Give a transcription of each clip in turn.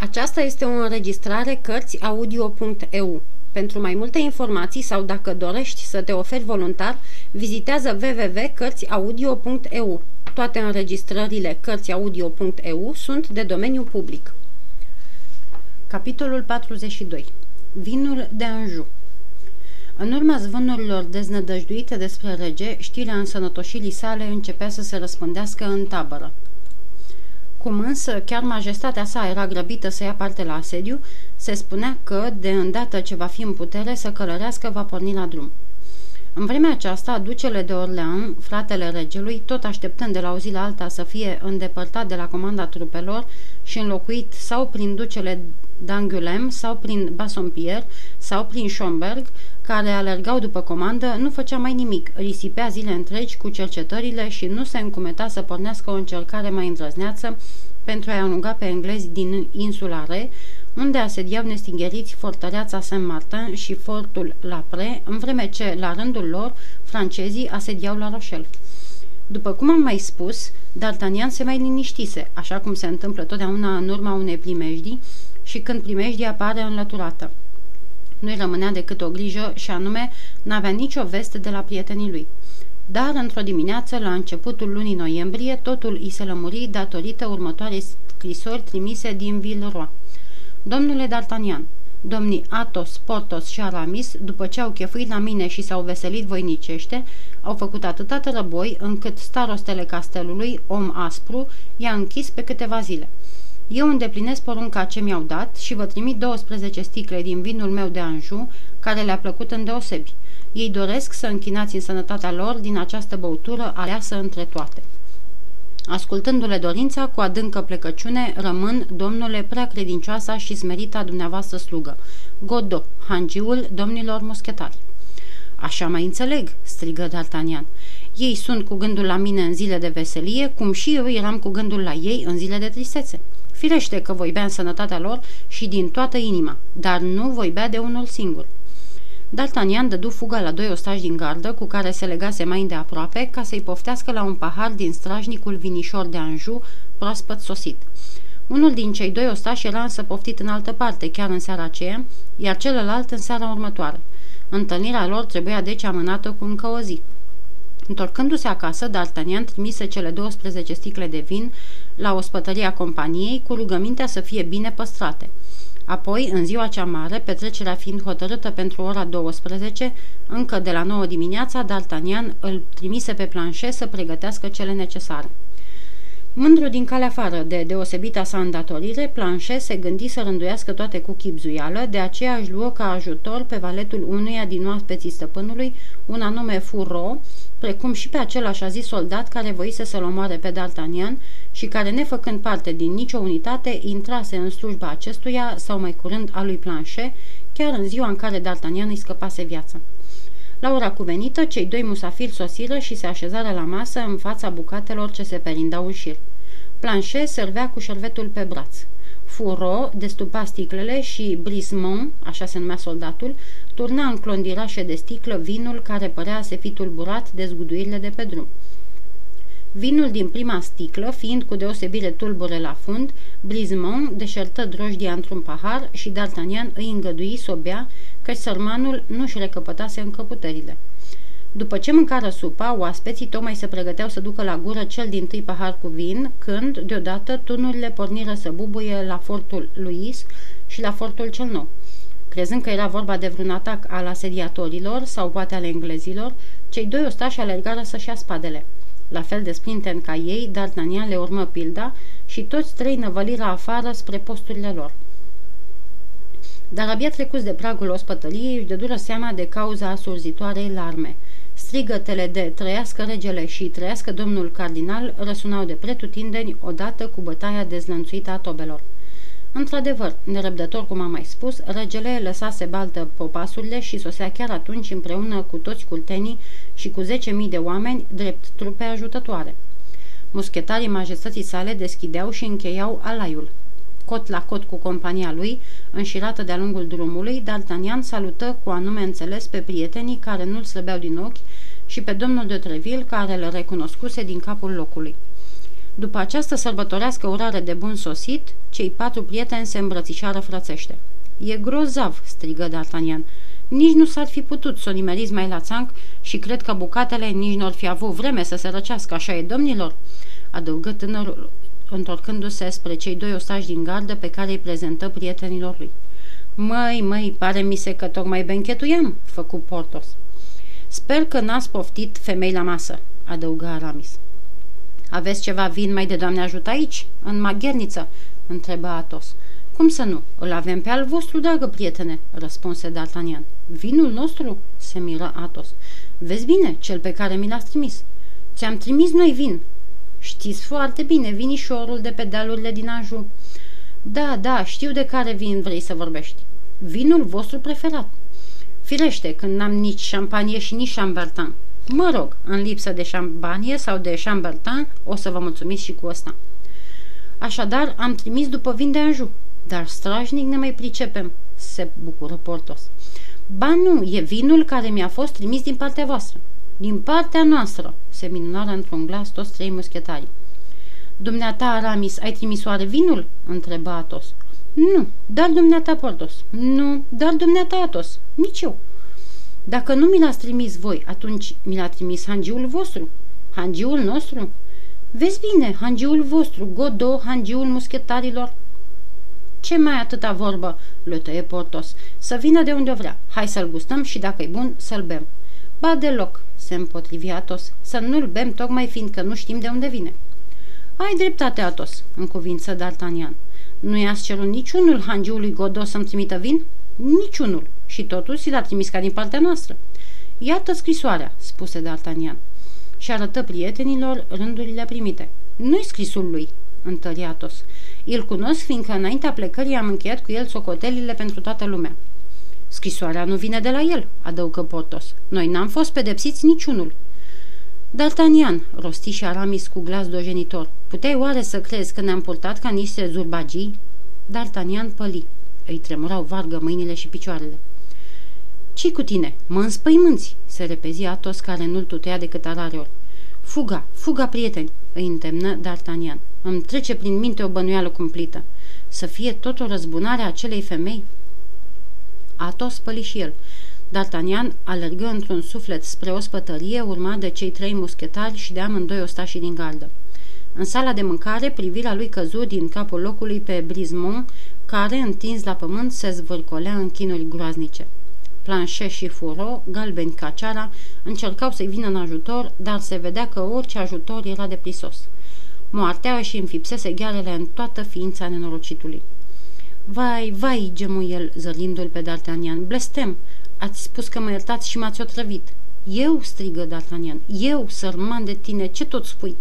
Aceasta este o înregistrare Cărțiaudio.eu. Pentru mai multe informații sau dacă dorești să te oferi voluntar, vizitează www.cărțiaudio.eu. Toate înregistrările Cărțiaudio.eu sunt de domeniu public. Capitolul 42. Vinul de Anjou În urma zvânurilor deznădăjduite despre rege, știrea însănătoșirii sale începea să se răspândească în tabără. Cum însă chiar majestatea sa era grăbită să ia parte la asediu, se spunea că, de îndată ce va fi în putere să călărească, va porni la drum. În vremea aceasta, ducele de Orlean, fratele regelui, tot așteptând de la o zi la alta să fie îndepărtat de la comanda trupelor și înlocuit sau prin ducele d'Angulem sau prin Bassompierre sau prin Schomberg, care alergau după comandă, nu făcea mai nimic, risipea zile întregi cu cercetările și nu se încumeta să pornească o încercare mai îndrăzneață pentru a-i alunga pe englezi din insula Re, unde asediau nestingheriți fortăreața Saint-Martin și fortul Lapre, în vreme ce, la rândul lor, francezii asediau la Rochelle. După cum am mai spus, D'Artagnan se mai liniștise, așa cum se întâmplă totdeauna în urma unei primejdii și când primejdia apare înlăturată. Nu-i rămânea decât o grijă și anume n-avea nicio veste de la prietenii lui. Dar, într-o dimineață, la începutul lunii noiembrie, totul îi se lămuri datorită următoarei scrisori trimise din Villeroy. Domnule D'Artagnan, domnii Athos, Portos și Aramis, după ce au chefuit la mine și s-au veselit voinicește, au făcut atâta răboi încât starostele castelului, om aspru, i-a închis pe câteva zile. Eu îndeplinesc porunca ce mi-au dat și vă trimit 12 sticle din vinul meu de Anjou, care le-a plăcut îndeosebi. Ei doresc să închinați în sănătatea lor din această băutură aleasă între toate. Ascultându-le dorința, cu adâncă plecăciune, rămân, domnule, prea credincioasa și smerita dumneavoastră slugă, Godot, hangiul domnilor muschetari. Așa mai înțeleg, strigă D'Artagnan. Ei sunt cu gândul la mine în zile de veselie, cum și eu eram cu gândul la ei în zile de tristețe. Firește că voi bea în sănătatea lor și din toată inima, dar nu voi bea de unul singur. D'Artagnan dădu fugă la doi ostași din gardă, cu care se legase mai îndeaproape, ca să-i poftească la un pahar din strajnicul vinișor de Anjou, proaspăt sosit. Unul din cei doi ostași era însă poftit în altă parte, chiar în seara aceea, iar celălalt în seara următoare. Întâlnirea lor trebuia deci amânată cu încă o zi. Întorcându-se acasă, D'Artagnan trimise cele 12 sticle de vin la ospătăria companiei cu rugămintea să fie bine păstrate. Apoi, în ziua cea mare, petrecerea fiind hotărâtă pentru ora 12, încă de la 9 dimineața, D'Artagnan îl trimise pe planșe să pregătească cele necesare. Mândru din calea afară de deosebita sa îndatorire, Planșe se gândi să rânduiască toate cu chipzuială, de aceea își luă ca ajutor pe valetul unuia din oaspeții stăpânului, un anume Furo, precum și pe același a zis soldat care voise să-l omoare pe D'Artagnan și care, nefăcând parte din nicio unitate, intrase în slujba acestuia sau mai curând a lui Planșe, chiar în ziua în care D'Artagnan îi scăpase viața. La ora cuvenită, cei doi musafiri sosiră și se așezară la masă în fața bucatelor ce se perindau în șir. Planșe servea cu șervetul pe braț. Furo destupa sticlele și Brismont, așa se numea soldatul, turna în clondirașe de sticlă vinul care părea să fi tulburat de zguduirile de pe drum. Vinul din prima sticlă, fiind cu deosebire tulbure la fund, Brismont deșertă drojdia într-un pahar și D'Artagnan îi îngădui să o bea, căci sărmanul nu-și recăpătase încă puterile. După ce mâncară supa, oaspeții tocmai se pregăteau să ducă la gură cel din tâi pahar cu vin, când, deodată, tunurile porniră să bubuie la fortul Luis și la fortul cel nou. Crezând că era vorba de vreun atac al asediatorilor sau poate ale englezilor, cei doi ostași alergară să-și ia spadele. La fel de sprinten ca ei, D'Artagnan le urmă pilda și toți trei năvăliră afară spre posturile lor. Dar abia trecuți de pragul ospătăliei, își dădură seama de cauza asurzitoarei larme – Strigătele de trăiască regele și trăiască domnul cardinal răsunau de pretutindeni odată cu bătaia dezlănțuită a tobelor. Într-adevăr, nerăbdător cum am mai spus, regele lăsase baltă popasurile și sosea chiar atunci împreună cu toți cultenii și cu zece mii de oameni drept trupe ajutătoare. Muschetarii majestății sale deschideau și încheiau alaiul cot la cot cu compania lui, înșirată de-a lungul drumului, D'Artagnan salută cu anume înțeles pe prietenii care nu-l slăbeau din ochi și pe domnul de Treville care îl recunoscuse din capul locului. După această sărbătorească urare de bun sosit, cei patru prieteni se îmbrățișară frățește. E grozav!" strigă D'Artagnan. Nici nu s-ar fi putut să o nimeriți mai la țanc și cred că bucatele nici nu ar fi avut vreme să se răcească, așa e, domnilor?" adăugă tânărul, întorcându-se spre cei doi ostași din gardă pe care îi prezentă prietenilor lui. Măi, măi, pare mi se că tocmai benchetuiam, făcu Portos. Sper că n-ați poftit femei la masă, adăugă Aramis. Aveți ceva vin mai de doamne ajută aici, în magherniță?" întrebă Atos. Cum să nu? Îl avem pe al vostru, dragă prietene," răspunse D'Artagnan. Vinul nostru?" se miră Atos. Vezi bine, cel pe care mi l-ați trimis." Ți-am trimis noi vin." Știți foarte bine, vinișorul de pe dealurile din Anjou." Da, da, știu de care vin vrei să vorbești. Vinul vostru preferat." Firește, când n-am nici șampanie și nici șambertan. Mă rog, în lipsă de șampanie sau de șambertan, o să vă mulțumiți și cu ăsta. Așadar, am trimis după vin de Anjou, dar strajnic ne mai pricepem, se bucură Portos. Ba nu, e vinul care mi-a fost trimis din partea voastră. Din partea noastră, se minunară într-un glas toți trei muschetarii. Dumneata, Aramis, ai trimis oare vinul? întrebă Atos. Nu, dar dumneata, Portos. Nu, dar dumneata, Atos. Nici eu. Dacă nu mi l-ați trimis voi, atunci mi l-a trimis hangiul vostru. Hangiul nostru? Vezi bine, hangiul vostru, Godo, hangiul muschetarilor. Ce mai atâta vorbă, lătăie Portos. Să vină de unde vrea. Hai să-l gustăm și dacă e bun, să-l bem. Ba deloc, se împotrivi Atos, să nu-l bem tocmai fiindcă nu știm de unde vine. Ai dreptate, Atos, în cuvință D'Artagnan. Nu i-ați cerut niciunul hangiului Godo să-mi trimită vin? Niciunul. Și totuși l-a trimis ca din partea noastră. Iată scrisoarea, spuse D'Artagnan. Și arătă prietenilor rândurile primite. Nu-i scrisul lui, întări Atos. Îl cunosc fiindcă înaintea plecării am încheiat cu el socotelile pentru toată lumea. Scrisoarea nu vine de la el, adăugă Portos. Noi n-am fost pedepsiți niciunul. D'Artagnan, rosti și Aramis cu glas dojenitor, puteai oare să crezi că ne-am purtat ca niște zurbagii? D'Artagnan păli. Îi tremurau vargă mâinile și picioarele. ce cu tine? Mă înspăimânți!" se repezi Atos care nu-l tutea decât arareori. Fuga, fuga, prieteni!" îi întemnă D'Artagnan. Îmi trece prin minte o bănuială cumplită. Să fie tot o răzbunare a acelei femei? Atos păli și el. D'Artagnan alergă într-un suflet spre o spătărie urmat de cei trei muschetari și de amândoi ostașii din gardă. În sala de mâncare, privirea lui căzu din capul locului pe Brismont, care, întins la pământ, se zvârcolea în chinuri groaznice. Planchet și Furo, galbeni ca ceara, încercau să-i vină în ajutor, dar se vedea că orice ajutor era de prisos. Moartea își înfipsese ghearele în toată ființa nenorocitului. Vai, vai, gemu el, zălindu-l pe D'Artagnan, blestem, ați spus că mă iertați și m-ați otrăvit. Eu, strigă D'Artagnan, eu, sărman de tine, ce tot spui?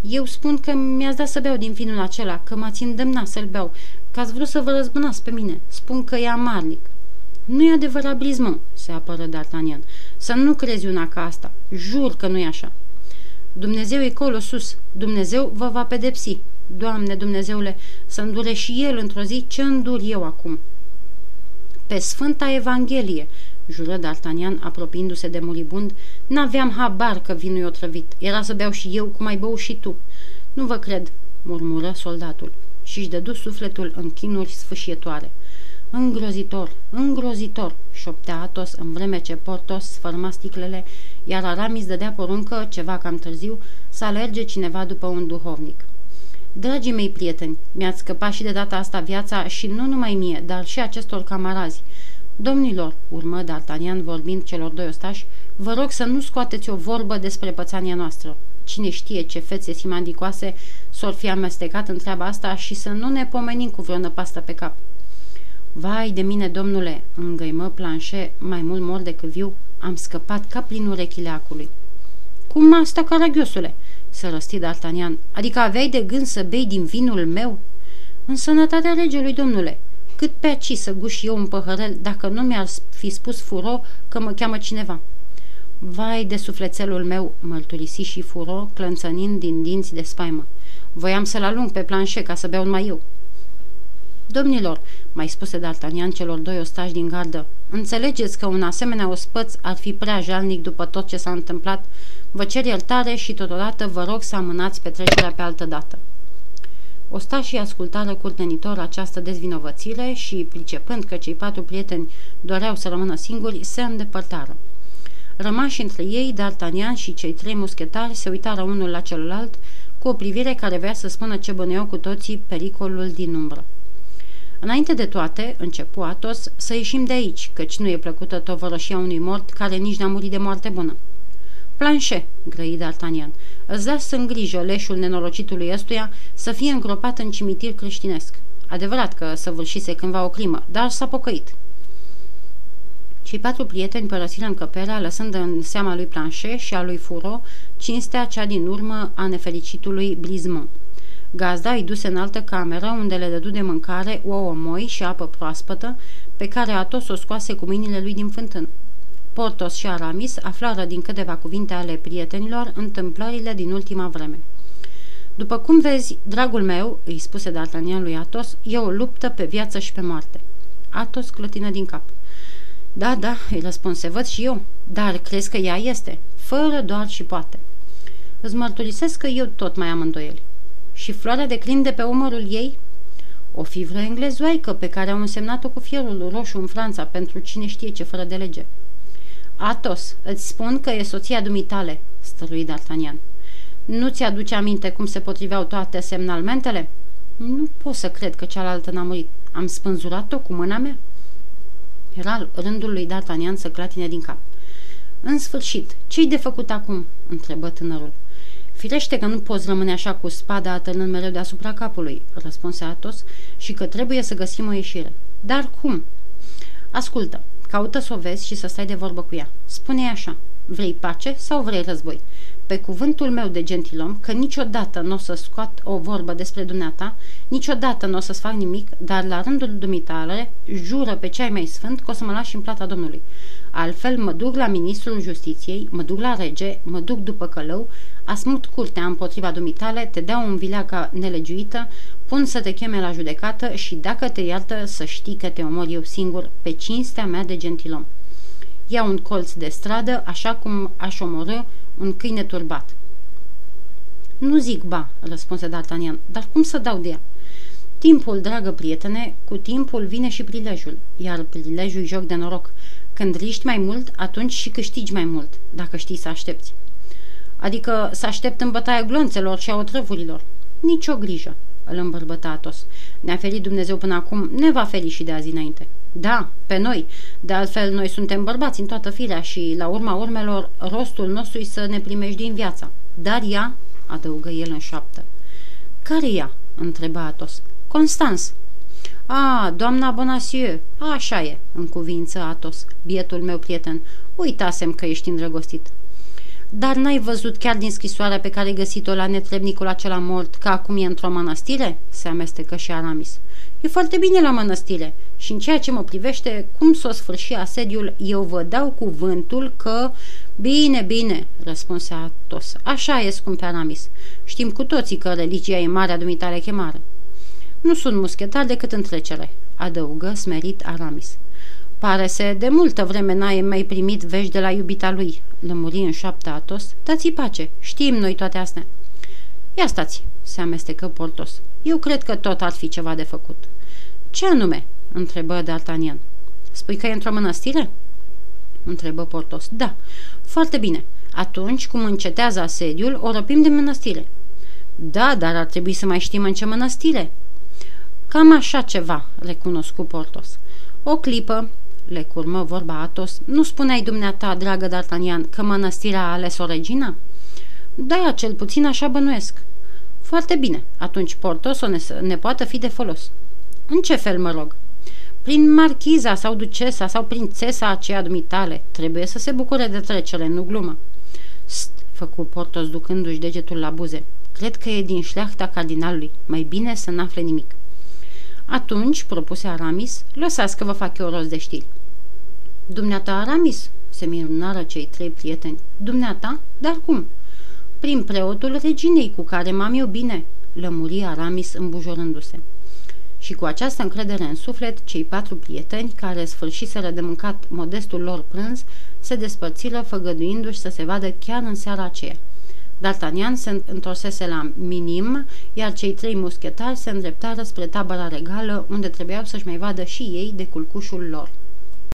Eu spun că mi-ați dat să beau din vinul acela, că m-ați îndemnat să-l beau, că ați vrut să vă răzbânați pe mine. Spun că e amarnic. Nu e adevărat, Blismă, se apără D'Artagnan. Să nu crezi una ca asta. Jur că nu e așa. Dumnezeu e colo sus. Dumnezeu vă va pedepsi. Doamne Dumnezeule, să îndure și El într-o zi ce îndur eu acum. Pe Sfânta Evanghelie, jură D'Artagnan apropiindu-se de muribund, n-aveam habar că vinul otrăvit. Era să beau și eu cum ai băut și tu. Nu vă cred, murmură soldatul și-și dădu sufletul în chinuri sfâșietoare. Îngrozitor, îngrozitor, șoptea Atos în vreme ce Portos sfărma sticlele, iar Aramis dădea poruncă, ceva cam târziu, să alerge cineva după un duhovnic. Dragii mei prieteni, mi-ați scăpat și de data asta viața și nu numai mie, dar și acestor camarazi. Domnilor, urmă D'Artagnan vorbind celor doi ostași, vă rog să nu scoateți o vorbă despre pățania noastră. Cine știe ce fețe simandicoase s-or fi amestecat în treaba asta și să nu ne pomenim cu vreo năpastă pe cap. Vai de mine, domnule, îngăimă planșe mai mult mor decât viu, am scăpat ca prin urechile acului. Cum asta, caragiosule?" se răsti D'Artagnan. Adică aveai de gând să bei din vinul meu?" În sănătatea regelui, domnule. Cât pe aici să guși eu un păhărel dacă nu mi-ar fi spus furo că mă cheamă cineva?" Vai de sufletelul meu, mărturisi și furo, clănțănind din dinți de spaimă. Voiam să-l alung pe planșe ca să beau numai eu. Domnilor, mai spuse D'Artagnan celor doi ostași din gardă, înțelegeți că un asemenea ospăț ar fi prea jalnic după tot ce s-a întâmplat. Vă cer iertare și totodată vă rog să amânați petrecerea pe altă dată. Ostașii ascultară curtenitor această dezvinovățire și, pricepând că cei patru prieteni doreau să rămână singuri, se îndepărtară. Rămași între ei, D'Artagnan și cei trei muschetari se uitară unul la celălalt cu o privire care vrea să spună ce bănuiau cu toții pericolul din umbră. Înainte de toate, începu Atos, să ieșim de aici, căci nu e plăcută tovărășia unui mort care nici n-a murit de moarte bună. Planșe, grăi D'Artagnan, îți dați în grijă leșul nenorocitului ăstuia să fie îngropat în cimitir creștinesc. Adevărat că săvârșise cândva o crimă, dar s-a pocăit. Cei patru prieteni părăsiră încăperea, lăsând în seama lui Planșe și a lui Furo cinstea cea din urmă a nefericitului Blismont. Gazda îi duse în altă cameră, unde le dădu de mâncare ouă moi și apă proaspătă, pe care Atos o scoase cu mâinile lui din fântână. Portos și Aramis aflară din câteva cuvinte ale prietenilor întâmplările din ultima vreme. După cum vezi, dragul meu, îi spuse D'Artagnan lui Atos, e o luptă pe viață și pe moarte. Atos clătină din cap. Da, da, îi răspunse, văd și eu, dar crezi că ea este? Fără doar și poate. Îți mărturisesc că eu tot mai am îndoieli. Și floarea de clin de pe umărul ei? O fi vreo englezoaică pe care au însemnat-o cu fierul roșu în Franța pentru cine știe ce fără de lege. Atos, îți spun că e soția dumitale, stărui D'Artagnan. Nu ți-aduce aminte cum se potriveau toate semnalmentele? Nu pot să cred că cealaltă n-a murit. Am spânzurat-o cu mâna mea. Era rândul lui D'Artagnan să clatine din cap. În sfârșit, ce-i de făcut acum?" întrebă tânărul. Firește că nu poți rămâne așa cu spada atârnând mereu deasupra capului, răspunse Atos, și că trebuie să găsim o ieșire. Dar cum? Ascultă, caută să o vezi și să stai de vorbă cu ea. Spune așa, vrei pace sau vrei război? Pe cuvântul meu de gentilom că niciodată nu o să scoat o vorbă despre dumneata, niciodată nu o să-ți fac nimic, dar la rândul dumitale jură pe cei mai sfânt că o să mă lași în plata Domnului. Altfel mă duc la ministrul justiției, mă duc la rege, mă duc după călău, asmut curtea împotriva dumitale, te dau în vileaca nelegiuită, pun să te cheme la judecată și dacă te iartă să știi că te omor eu singur pe cinstea mea de gentilom. Ia un colț de stradă, așa cum aș omorâ un câine turbat. Nu zic ba, răspunse D'Artagnan, dar cum să dau de ea? Timpul, dragă prietene, cu timpul vine și prilejul, iar prilejul joc de noroc. Când riști mai mult, atunci și câștigi mai mult, dacă știi să aștepți. Adică să aștept în bătaia glonțelor și a otrăvurilor. Nici o grijă, îl îmbărbăta Atos. Ne-a ferit Dumnezeu până acum, ne va feri și de azi înainte. Da, pe noi. De altfel, noi suntem bărbați în toată firea și, la urma urmelor, rostul nostru e să ne din viața. Dar ea, adăugă el în șoaptă. Care ea? întreba Atos. Constans. A, doamna Bonacieux, așa e, în cuvință Atos, bietul meu prieten. Uitasem că ești îndrăgostit. Dar n-ai văzut chiar din scrisoarea pe care ai găsit-o la netrebnicul acela mort că acum e într-o mănăstire? Se amestecă și Aramis. E foarte bine la mănăstire și în ceea ce mă privește, cum s-o sfârși asediul, eu vă dau cuvântul că... Bine, bine, răspunse Atos. Așa e, scumpe Aramis. Știm cu toții că religia e marea dumitare chemare. Nu sunt muschetar decât în trecere, adăugă smerit Aramis. Pare să de multă vreme n-ai mai primit vești de la iubita lui, lămuri în șapte Atos. Dați-i pace, știm noi toate astea. Ia stați, se amestecă Portos. Eu cred că tot ar fi ceva de făcut. Ce anume? Întrebă D'Artagnan. Spui că e într-o mănăstire? întrebă Portos. Da, foarte bine. Atunci, cum încetează asediul, o răpim din mănăstire. Da, dar ar trebui să mai știm în ce mănăstire. Cam așa ceva, recunoscu Portos. O clipă, le curmă vorba Atos, nu spuneai dumneata, dragă D'Artagnan, că mănăstirea a ales o regina? Da, cel puțin așa bănuiesc. Foarte bine, atunci Portos o ne, ne poate fi de folos. În ce fel, mă rog? Prin marchiza sau ducesa sau prințesa aceea dumitale. Trebuie să se bucure de trecere, nu glumă. St, făcu Portos ducându-și degetul la buze. Cred că e din șleachta cardinalului. Mai bine să n-afle nimic. Atunci, propuse Aramis, lăsați că vă fac eu rost de știri. Dumneata Aramis, se minunară cei trei prieteni. Dumneata? Dar cum? Prin preotul reginei cu care m-am eu bine, lămuri Aramis îmbujorându-se. Și cu această încredere în suflet, cei patru prieteni, care sfârșiseră de mâncat modestul lor prânz, se despărțiră făgăduindu-și să se vadă chiar în seara aceea. D'Artagnan se întorsese la minim, iar cei trei muschetari se îndreptară spre tabăra regală, unde trebuiau să-și mai vadă și ei de culcușul lor.